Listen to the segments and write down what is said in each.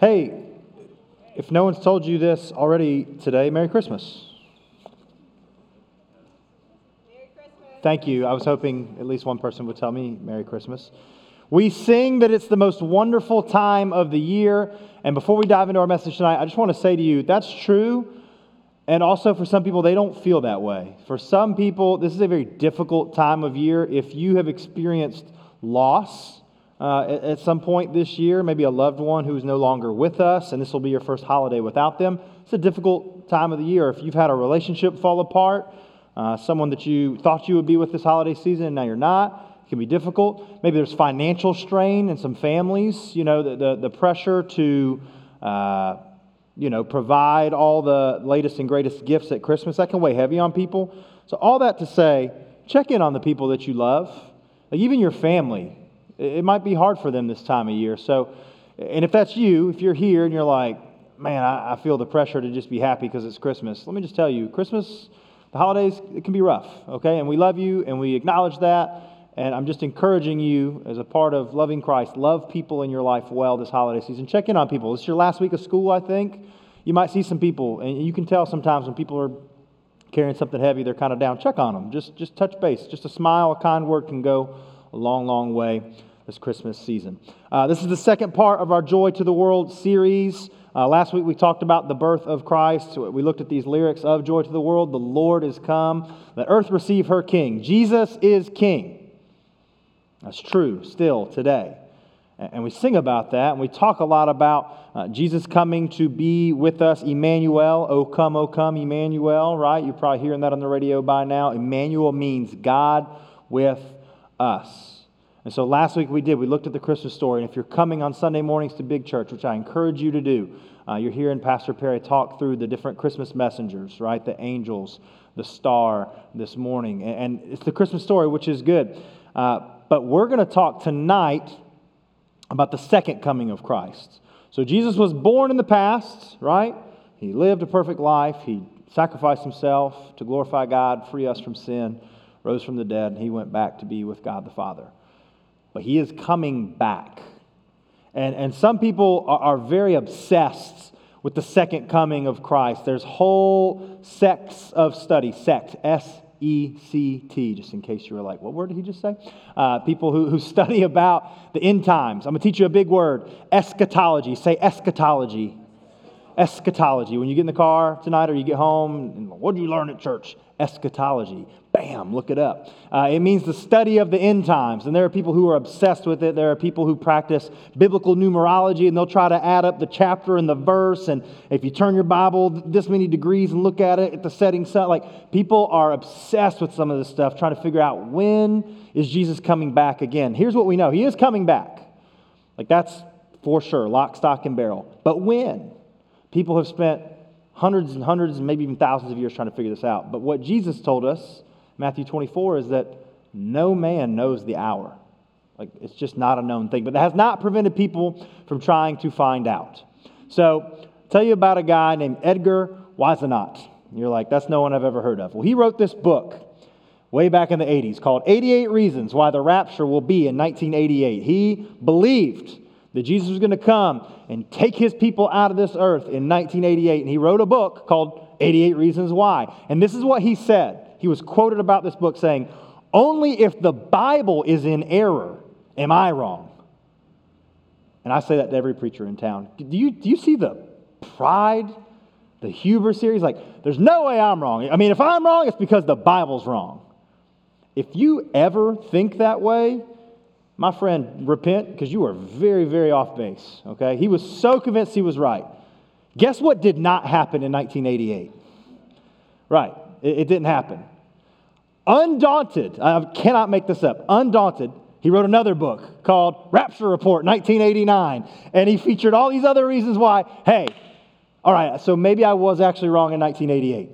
Hey, if no one's told you this already today, Merry Christmas. Merry Christmas. Thank you. I was hoping at least one person would tell me Merry Christmas. We sing that it's the most wonderful time of the year. And before we dive into our message tonight, I just want to say to you that's true. And also, for some people, they don't feel that way. For some people, this is a very difficult time of year. If you have experienced loss uh, at, at some point this year, maybe a loved one who is no longer with us, and this will be your first holiday without them, it's a difficult time of the year. If you've had a relationship fall apart, uh, someone that you thought you would be with this holiday season, and now you're not, it can be difficult. Maybe there's financial strain in some families, you know, the, the, the pressure to. Uh, you know, provide all the latest and greatest gifts at Christmas. That can weigh heavy on people. So, all that to say, check in on the people that you love, like even your family. It might be hard for them this time of year. So, and if that's you, if you're here and you're like, man, I, I feel the pressure to just be happy because it's Christmas, let me just tell you, Christmas, the holidays, it can be rough, okay? And we love you and we acknowledge that. And I'm just encouraging you as a part of loving Christ, love people in your life well this holiday season. Check in on people. It's your last week of school, I think. You might see some people, and you can tell sometimes when people are carrying something heavy, they're kind of down. Check on them. Just, just touch base. Just a smile, a kind word can go a long, long way this Christmas season. Uh, this is the second part of our Joy to the World series. Uh, last week we talked about the birth of Christ. We looked at these lyrics of Joy to the World. The Lord is come. Let earth receive her King. Jesus is King. That's true still today. And we sing about that, and we talk a lot about uh, Jesus coming to be with us, Emmanuel. Oh, come, oh, come, Emmanuel, right? You're probably hearing that on the radio by now. Emmanuel means God with us. And so last week we did, we looked at the Christmas story. And if you're coming on Sunday mornings to Big Church, which I encourage you to do, uh, you're hearing Pastor Perry talk through the different Christmas messengers, right? The angels, the star this morning. And it's the Christmas story, which is good. Uh, but we're going to talk tonight about the second coming of Christ. So Jesus was born in the past, right? He lived a perfect life. He sacrificed himself to glorify God, free us from sin, rose from the dead, and he went back to be with God the Father. But he is coming back. And, and some people are, are very obsessed with the second coming of Christ. There's whole sects of study, sect, S E C T, just in case you were like, what word did he just say? Uh, people who, who study about the end times. I'm going to teach you a big word eschatology. Say eschatology. Eschatology. When you get in the car tonight or you get home, what do you learn at church? Eschatology. Bam, look it up. Uh, it means the study of the end times. And there are people who are obsessed with it. There are people who practice biblical numerology and they'll try to add up the chapter and the verse. And if you turn your Bible this many degrees and look at it at the setting sun, like people are obsessed with some of this stuff, trying to figure out when is Jesus coming back again. Here's what we know He is coming back. Like that's for sure, lock, stock, and barrel. But when? People have spent hundreds and hundreds and maybe even thousands of years trying to figure this out. But what Jesus told us, Matthew 24, is that no man knows the hour. Like, it's just not a known thing. But that has not prevented people from trying to find out. So, I'll tell you about a guy named Edgar Whisenant. You're like, that's no one I've ever heard of. Well, he wrote this book way back in the 80s called 88 Reasons Why the Rapture Will Be in 1988. He believed that Jesus was going to come and take his people out of this earth in 1988. And he wrote a book called 88 Reasons Why. And this is what he said. He was quoted about this book saying, Only if the Bible is in error am I wrong. And I say that to every preacher in town. Do you, do you see the pride, the hubris series? Like, there's no way I'm wrong. I mean, if I'm wrong, it's because the Bible's wrong. If you ever think that way, my friend, repent because you are very, very off base. Okay? He was so convinced he was right. Guess what did not happen in 1988? Right, it, it didn't happen. Undaunted, I cannot make this up. Undaunted, he wrote another book called Rapture Report 1989. And he featured all these other reasons why, hey, all right, so maybe I was actually wrong in 1988.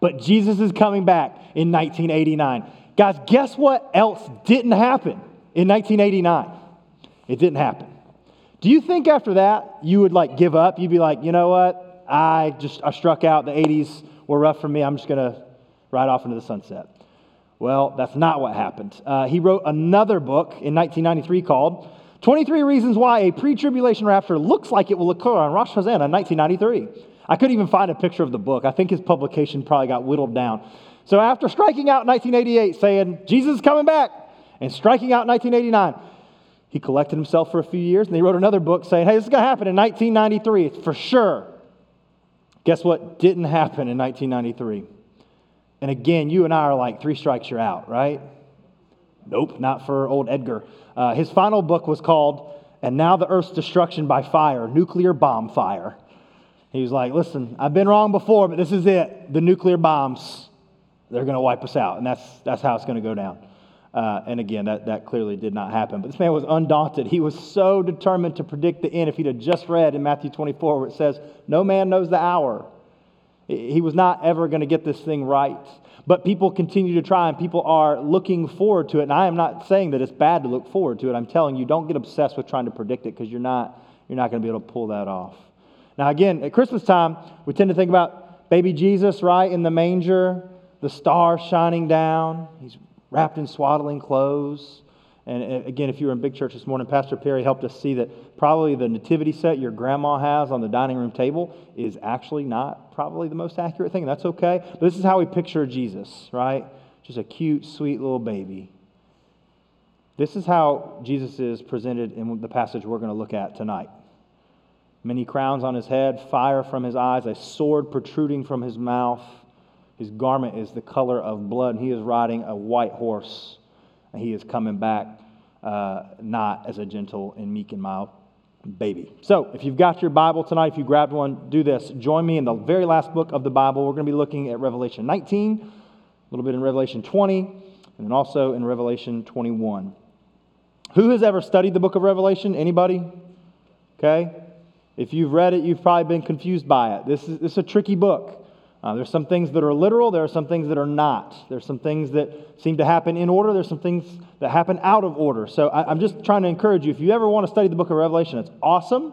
But Jesus is coming back in 1989. Guys, guess what else didn't happen? in 1989. It didn't happen. Do you think after that you would like give up? You'd be like, you know what? I just I struck out. The 80s were rough for me. I'm just going to ride off into the sunset. Well, that's not what happened. Uh, he wrote another book in 1993 called 23 reasons why a pre tribulation rapture looks like it will occur on Rosh Hashanah in 1993. I couldn't even find a picture of the book. I think his publication probably got whittled down. So after striking out in 1988 saying, Jesus is coming back, and striking out in 1989, he collected himself for a few years and he wrote another book saying, hey, this is going to happen in 1993. It's for sure. Guess what didn't happen in 1993? And again, you and I are like, three strikes, you're out, right? Nope, not for old Edgar. Uh, his final book was called And Now the Earth's Destruction by Fire Nuclear Bomb Fire. He was like, listen, I've been wrong before, but this is it. The nuclear bombs, they're going to wipe us out. And that's, that's how it's going to go down. Uh, and again, that, that clearly did not happen. But this man was undaunted. He was so determined to predict the end. If he'd have just read in Matthew 24, where it says, No man knows the hour, he was not ever going to get this thing right. But people continue to try, and people are looking forward to it. And I am not saying that it's bad to look forward to it. I'm telling you, don't get obsessed with trying to predict it because you're not, you're not going to be able to pull that off. Now, again, at Christmas time, we tend to think about baby Jesus, right, in the manger, the star shining down. He's wrapped in swaddling clothes. And again, if you were in big church this morning, Pastor Perry helped us see that probably the nativity set your grandma has on the dining room table is actually not probably the most accurate thing. And that's okay. But this is how we picture Jesus, right? Just a cute, sweet little baby. This is how Jesus is presented in the passage we're going to look at tonight. Many crowns on his head, fire from his eyes, a sword protruding from his mouth. His garment is the color of blood, and he is riding a white horse. And he is coming back uh, not as a gentle and meek and mild baby. So, if you've got your Bible tonight, if you grabbed one, do this. Join me in the very last book of the Bible. We're going to be looking at Revelation 19, a little bit in Revelation 20, and then also in Revelation 21. Who has ever studied the book of Revelation? Anybody? Okay. If you've read it, you've probably been confused by it. This is, this is a tricky book. Uh, there's some things that are literal, there are some things that are not. There's some things that seem to happen in order, there's some things that happen out of order. So I, am just trying to encourage you if you ever want to study the book of Revelation, it's awesome.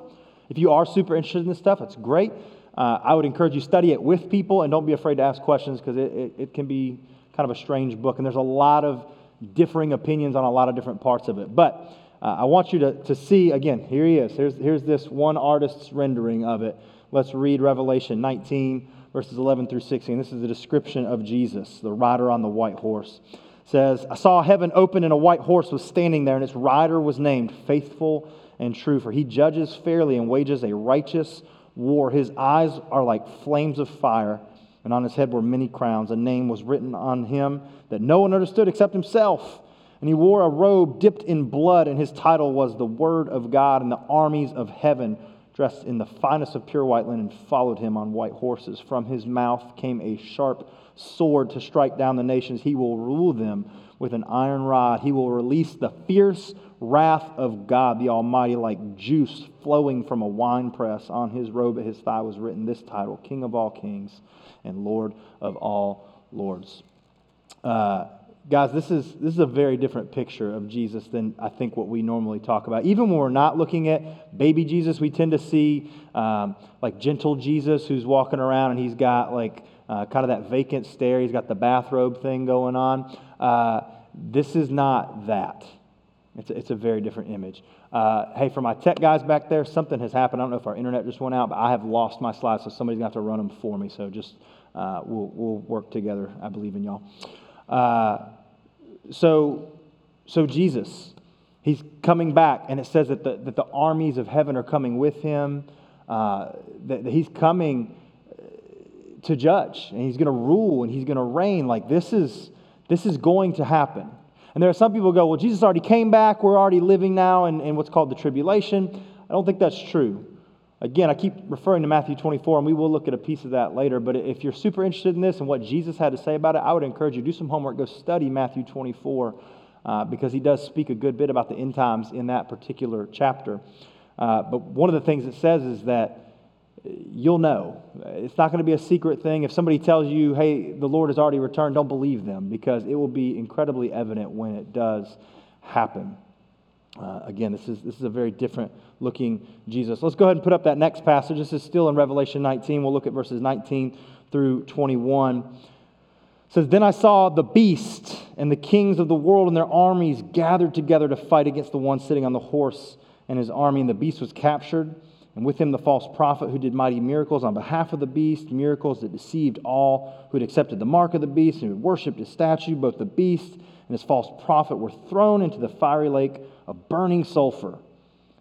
If you are super interested in this stuff, it's great. Uh, I would encourage you study it with people and don't be afraid to ask questions because it, it, it can be kind of a strange book and there's a lot of differing opinions on a lot of different parts of it. But uh, I want you to, to see again, here he is. Here's, here's this one artist's rendering of it. Let's read Revelation 19 verses 11 through 16. This is a description of Jesus, the rider on the white horse. It says, I saw heaven open and a white horse was standing there, and its rider was named Faithful and True, for he judges fairly and wages a righteous war. His eyes are like flames of fire, and on his head were many crowns. A name was written on him that no one understood except himself. And he wore a robe dipped in blood, and his title was the Word of God, and the armies of heaven dressed in the finest of pure white linen, followed him on white horses. From his mouth came a sharp sword to strike down the nations. He will rule them with an iron rod. He will release the fierce wrath of God the Almighty like juice flowing from a winepress. On his robe at his thigh was written this title King of all kings and Lord of all lords. Uh, guys, this is, this is a very different picture of Jesus than I think what we normally talk about. Even when we're not looking at baby Jesus, we tend to see um, like gentle Jesus who's walking around and he's got like uh, kind of that vacant stare. He's got the bathrobe thing going on. Uh, this is not that. It's a, it's a very different image. Uh, hey, for my tech guys back there, something has happened. I don't know if our internet just went out, but I have lost my slides, so somebody's going to have to run them for me. So just uh, we'll, we'll work together. I believe in y'all. Uh, so, so Jesus, he's coming back, and it says that the, that the armies of heaven are coming with him, uh, that, that he's coming to judge, and he's going to rule, and he's going to reign. Like this is, this is going to happen. And there are some people who go, well, Jesus already came back. We're already living now in, in what's called the tribulation. I don't think that's true. Again, I keep referring to Matthew 24, and we will look at a piece of that later. But if you're super interested in this and what Jesus had to say about it, I would encourage you do some homework, go study Matthew 24, uh, because he does speak a good bit about the end times in that particular chapter. Uh, but one of the things it says is that you'll know. It's not going to be a secret thing. If somebody tells you, hey, the Lord has already returned, don't believe them, because it will be incredibly evident when it does happen. Uh, again, this is, this is a very different looking Jesus. Let's go ahead and put up that next passage. This is still in Revelation 19. We'll look at verses 19 through 21. It says, Then I saw the beast and the kings of the world and their armies gathered together to fight against the one sitting on the horse and his army, and the beast was captured, and with him the false prophet who did mighty miracles on behalf of the beast, miracles that deceived all who had accepted the mark of the beast and who had worshipped his statue. Both the beast and his false prophet were thrown into the fiery lake of burning sulfur.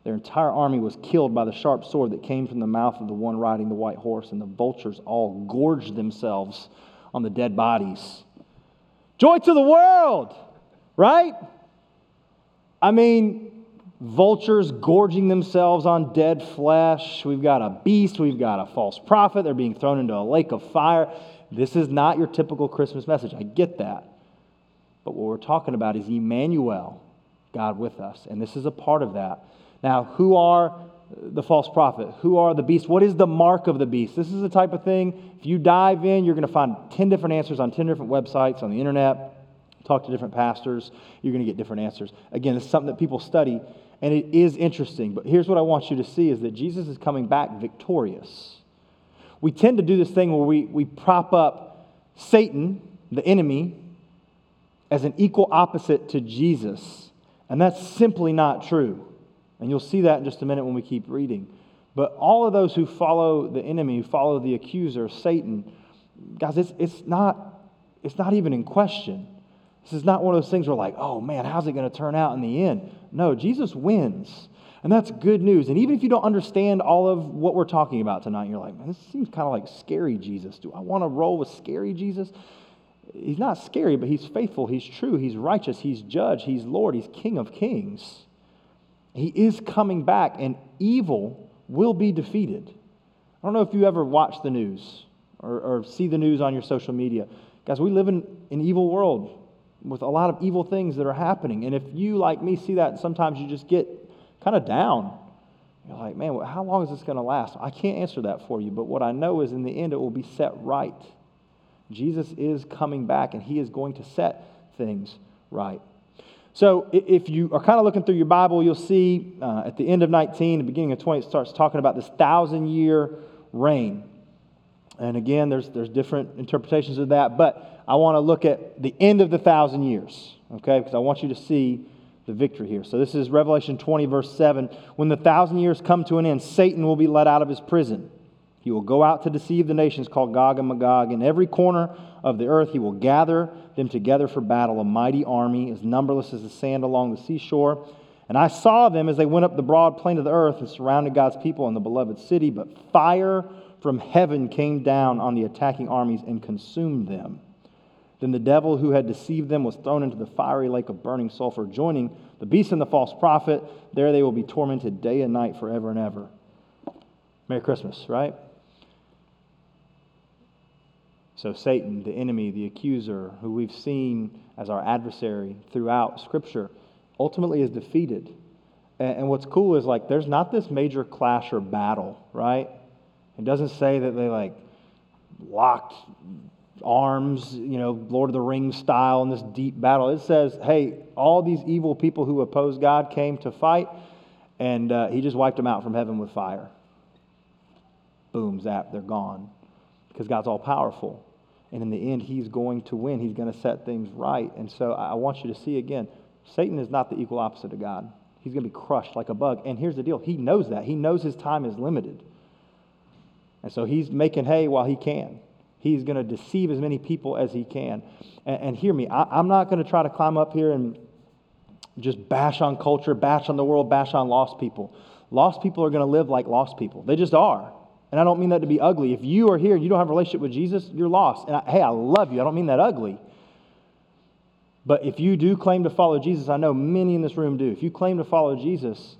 Their entire army was killed by the sharp sword that came from the mouth of the one riding the white horse, and the vultures all gorged themselves on the dead bodies. Joy to the world, right? I mean, vultures gorging themselves on dead flesh. We've got a beast, we've got a false prophet. They're being thrown into a lake of fire. This is not your typical Christmas message. I get that. But what we're talking about is Emmanuel, God with us. And this is a part of that. Now, who are the false prophet? Who are the beast? What is the mark of the beast? This is the type of thing, if you dive in, you're going to find 10 different answers on 10 different websites on the internet. Talk to different pastors, you're going to get different answers. Again, it's something that people study, and it is interesting. But here's what I want you to see is that Jesus is coming back victorious. We tend to do this thing where we, we prop up Satan, the enemy, as an equal opposite to Jesus, and that's simply not true. And you'll see that in just a minute when we keep reading. But all of those who follow the enemy, who follow the accuser, Satan, guys, it's, it's, not, it's not even in question. This is not one of those things where, like, oh man, how's it going to turn out in the end? No, Jesus wins. And that's good news. And even if you don't understand all of what we're talking about tonight, you're like, man, this seems kind of like scary Jesus. Do I want to roll with scary Jesus? He's not scary, but he's faithful. He's true. He's righteous. He's judge. He's Lord. He's King of kings. He is coming back, and evil will be defeated. I don't know if you ever watch the news or, or see the news on your social media. Guys, we live in an evil world with a lot of evil things that are happening. And if you, like me, see that, sometimes you just get kind of down. You're like, man, how long is this going to last? I can't answer that for you, but what I know is in the end it will be set right. Jesus is coming back and he is going to set things right. So if you are kind of looking through your Bible, you'll see uh, at the end of 19, the beginning of 20, it starts talking about this thousand year reign. And again, there's, there's different interpretations of that, but I want to look at the end of the thousand years, okay? Because I want you to see the victory here. So this is Revelation 20, verse 7. When the thousand years come to an end, Satan will be let out of his prison. He will go out to deceive the nations called Gog and Magog. In every corner of the earth, he will gather them together for battle, a mighty army, as numberless as the sand along the seashore. And I saw them as they went up the broad plain of the earth and surrounded God's people and the beloved city. But fire from heaven came down on the attacking armies and consumed them. Then the devil who had deceived them was thrown into the fiery lake of burning sulfur, joining the beast and the false prophet. There they will be tormented day and night forever and ever. Merry Christmas, right? So, Satan, the enemy, the accuser, who we've seen as our adversary throughout Scripture, ultimately is defeated. And, what's cool is like there's not this major clash or battle, right? It doesn't say that they like locked arms, you know, Lord of the Rings style in this deep battle. It says, hey, all these evil people who oppose God came to fight, and uh, he just wiped them out from heaven with fire. Boom, zap, they're gone because God's all powerful. And in the end, He's going to win. He's going to set things right. And so I want you to see again Satan is not the equal opposite of God. He's going to be crushed like a bug. And here's the deal He knows that. He knows His time is limited. And so He's making hay while He can. He's going to deceive as many people as He can. And, and hear me, I, I'm not going to try to climb up here and just bash on culture, bash on the world, bash on lost people. Lost people are going to live like lost people. They just are. And I don't mean that to be ugly. If you are here and you don't have a relationship with Jesus, you're lost. And I, hey, I love you. I don't mean that ugly. But if you do claim to follow Jesus, I know many in this room do. If you claim to follow Jesus,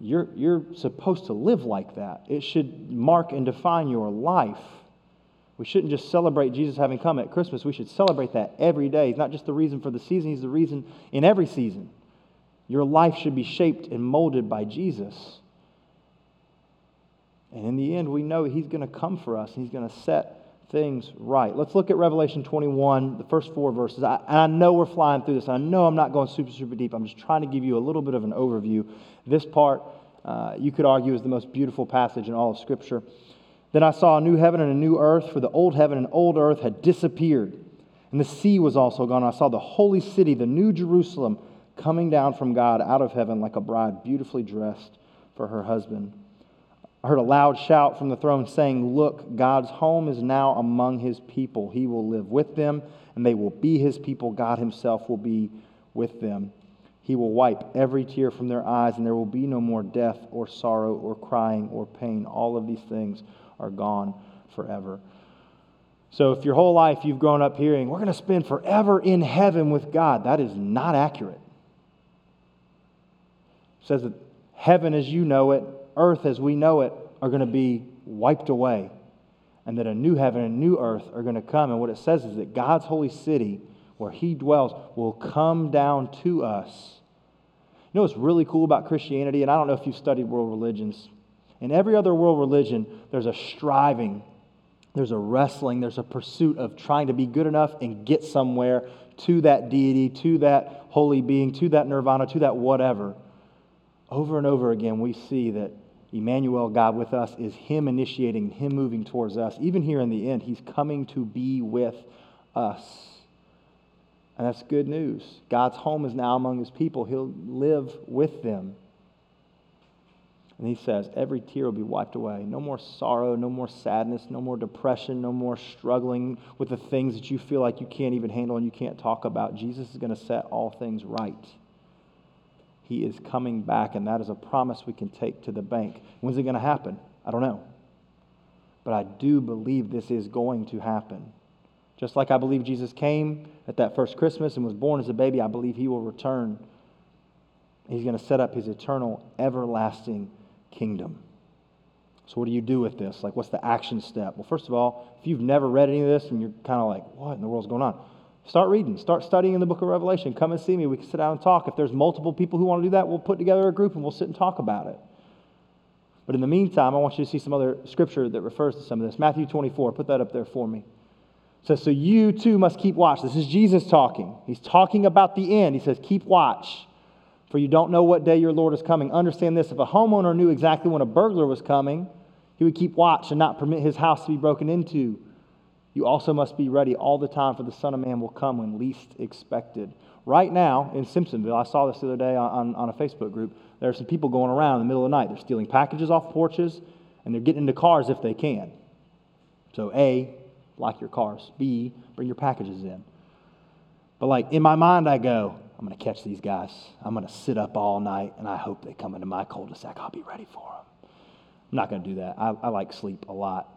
you're, you're supposed to live like that. It should mark and define your life. We shouldn't just celebrate Jesus having come at Christmas. We should celebrate that every day. He's not just the reason for the season, He's the reason in every season. Your life should be shaped and molded by Jesus. And in the end, we know He's going to come for us He's going to set things right. Let's look at Revelation 21, the first four verses. I, and I know we're flying through this. I know I'm not going super, super deep. I'm just trying to give you a little bit of an overview. This part, uh, you could argue, is the most beautiful passage in all of Scripture. Then I saw a new heaven and a new earth, for the old heaven and old earth had disappeared, and the sea was also gone. I saw the holy city, the new Jerusalem, coming down from God out of heaven like a bride beautifully dressed for her husband. I heard a loud shout from the throne saying, Look, God's home is now among his people. He will live with them, and they will be his people. God himself will be with them. He will wipe every tear from their eyes, and there will be no more death or sorrow or crying or pain. All of these things are gone forever. So, if your whole life you've grown up hearing, we're going to spend forever in heaven with God, that is not accurate. It says that heaven as you know it, earth as we know it, are going to be wiped away, and that a new heaven and a new earth are going to come. And what it says is that God's holy city, where He dwells, will come down to us. You know what's really cool about Christianity? And I don't know if you've studied world religions. In every other world religion, there's a striving, there's a wrestling, there's a pursuit of trying to be good enough and get somewhere to that deity, to that holy being, to that nirvana, to that whatever. Over and over again, we see that Emmanuel, God with us, is Him initiating, Him moving towards us. Even here in the end, He's coming to be with us. And that's good news. God's home is now among His people, He'll live with them. And He says, every tear will be wiped away. No more sorrow, no more sadness, no more depression, no more struggling with the things that you feel like you can't even handle and you can't talk about. Jesus is going to set all things right. He is coming back, and that is a promise we can take to the bank. When's it going to happen? I don't know. But I do believe this is going to happen. Just like I believe Jesus came at that first Christmas and was born as a baby, I believe he will return. He's going to set up his eternal, everlasting kingdom. So, what do you do with this? Like, what's the action step? Well, first of all, if you've never read any of this and you're kind of like, what in the world's going on? Start reading. Start studying in the book of Revelation. Come and see me. We can sit down and talk. If there's multiple people who want to do that, we'll put together a group and we'll sit and talk about it. But in the meantime, I want you to see some other scripture that refers to some of this. Matthew 24, put that up there for me. It says, So you too must keep watch. This is Jesus talking. He's talking about the end. He says, Keep watch, for you don't know what day your Lord is coming. Understand this if a homeowner knew exactly when a burglar was coming, he would keep watch and not permit his house to be broken into. You also must be ready all the time, for the Son of Man will come when least expected. Right now in Simpsonville, I saw this the other day on, on a Facebook group. There are some people going around in the middle of the night. They're stealing packages off porches and they're getting into cars if they can. So, A, lock your cars. B, bring your packages in. But, like, in my mind, I go, I'm going to catch these guys. I'm going to sit up all night and I hope they come into my cul de sac. I'll be ready for them. I'm not going to do that. I, I like sleep a lot.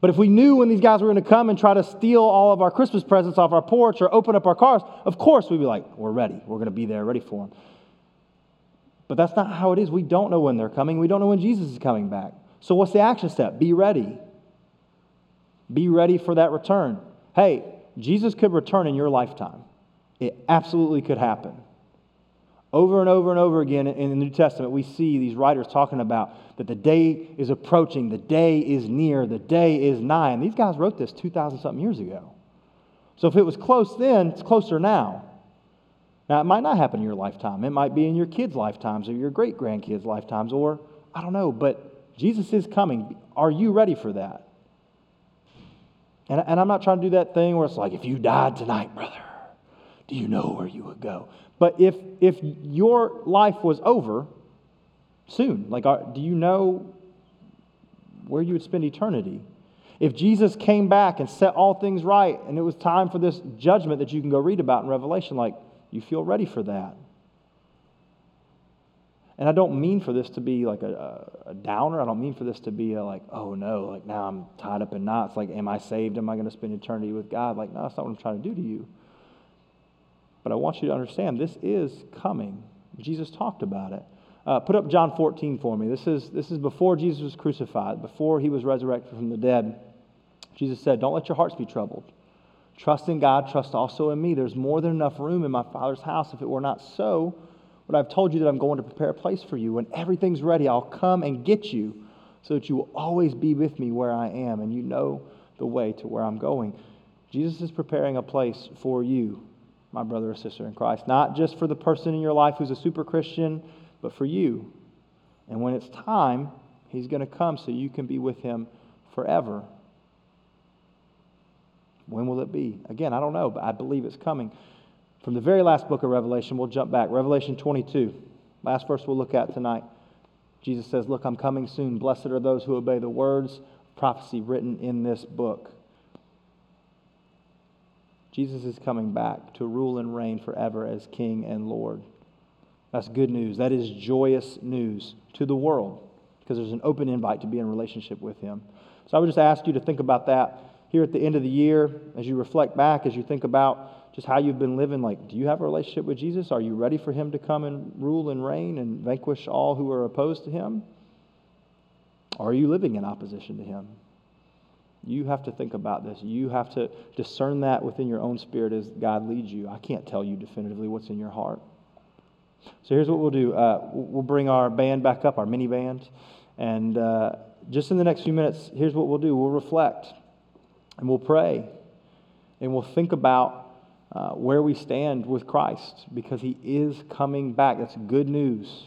But if we knew when these guys were going to come and try to steal all of our Christmas presents off our porch or open up our cars, of course we'd be like, we're ready. We're going to be there ready for them. But that's not how it is. We don't know when they're coming. We don't know when Jesus is coming back. So what's the action step? Be ready. Be ready for that return. Hey, Jesus could return in your lifetime. It absolutely could happen. Over and over and over again in the New Testament, we see these writers talking about that the day is approaching, the day is near, the day is nigh. And these guys wrote this 2,000 something years ago. So if it was close then, it's closer now. Now, it might not happen in your lifetime. It might be in your kids' lifetimes or your great grandkids' lifetimes, or I don't know, but Jesus is coming. Are you ready for that? And, and I'm not trying to do that thing where it's like, if you died tonight, brother, do you know where you would go? But if, if your life was over soon, like, do you know where you would spend eternity? If Jesus came back and set all things right and it was time for this judgment that you can go read about in Revelation, like, you feel ready for that. And I don't mean for this to be like a, a, downer. I don't mean for this to be like, oh no, like now I'm tied up in knots. Like, am I saved? Am I going to spend eternity with God? Like, no, that's not what I'm trying to do to you. But I want you to understand this is coming. Jesus talked about it. Uh, put up John 14 for me. This is, this is before Jesus was crucified, before he was resurrected from the dead. Jesus said, Don't let your hearts be troubled. Trust in God, trust also in me. There's more than enough room in my Father's house. If it were not so, would I've told you that I'm going to prepare a place for you. When everything's ready, I'll come and get you so that you will always be with me where I am and you know the way to where I'm going. Jesus is preparing a place for you my brother or sister in Christ. Not just for the person in your life who's a super Christian, but for you. And when it's time, he's going to come so you can be with him forever. When will it be? Again, I don't know, but I believe it's coming. From the very last book of Revelation, we'll jump back. Revelation 22, last verse we'll look at tonight. Jesus says, Look, I'm coming soon. Blessed are those who obey the words prophecy written in this book. Jesus is coming back to rule and reign forever as King and Lord. That's good news. That is joyous news to the world because there's an open invite to be in relationship with Him. So I would just ask you to think about that here at the end of the year as you reflect back, as you think about just how you've been living. Like, do you have a relationship with Jesus? Are you ready for Him to come and rule and reign and vanquish all who are opposed to Him? Or are you living in opposition to Him? You have to think about this. You have to discern that within your own spirit as God leads you. I can't tell you definitively what's in your heart. So here's what we'll do uh, we'll bring our band back up, our mini band. And uh, just in the next few minutes, here's what we'll do we'll reflect and we'll pray and we'll think about uh, where we stand with Christ because he is coming back. That's good news.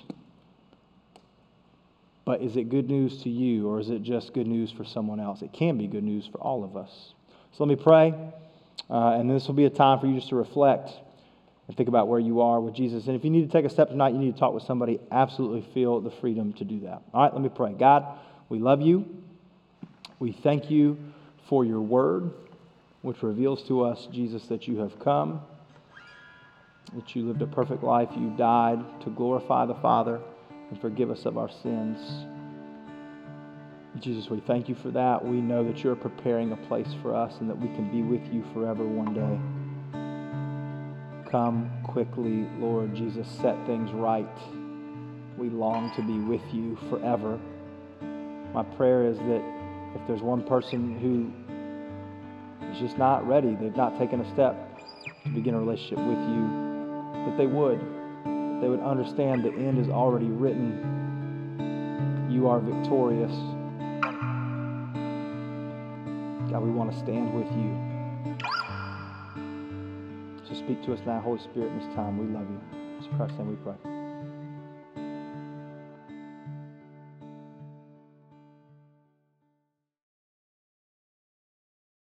But is it good news to you or is it just good news for someone else? It can be good news for all of us. So let me pray, uh, and this will be a time for you just to reflect and think about where you are with Jesus. And if you need to take a step tonight, you need to talk with somebody, absolutely feel the freedom to do that. All right, let me pray. God, we love you. We thank you for your word, which reveals to us, Jesus, that you have come, that you lived a perfect life, you died to glorify the Father and forgive us of our sins. Jesus, we thank you for that. We know that you're preparing a place for us and that we can be with you forever one day. Come quickly, Lord Jesus, set things right. We long to be with you forever. My prayer is that if there's one person who is just not ready, they've not taken a step to begin a relationship with you, that they would. They would understand the end is already written. You are victorious. God, we want to stand with you. So speak to us now, Holy Spirit, in this time. We love you. In Christ's we pray.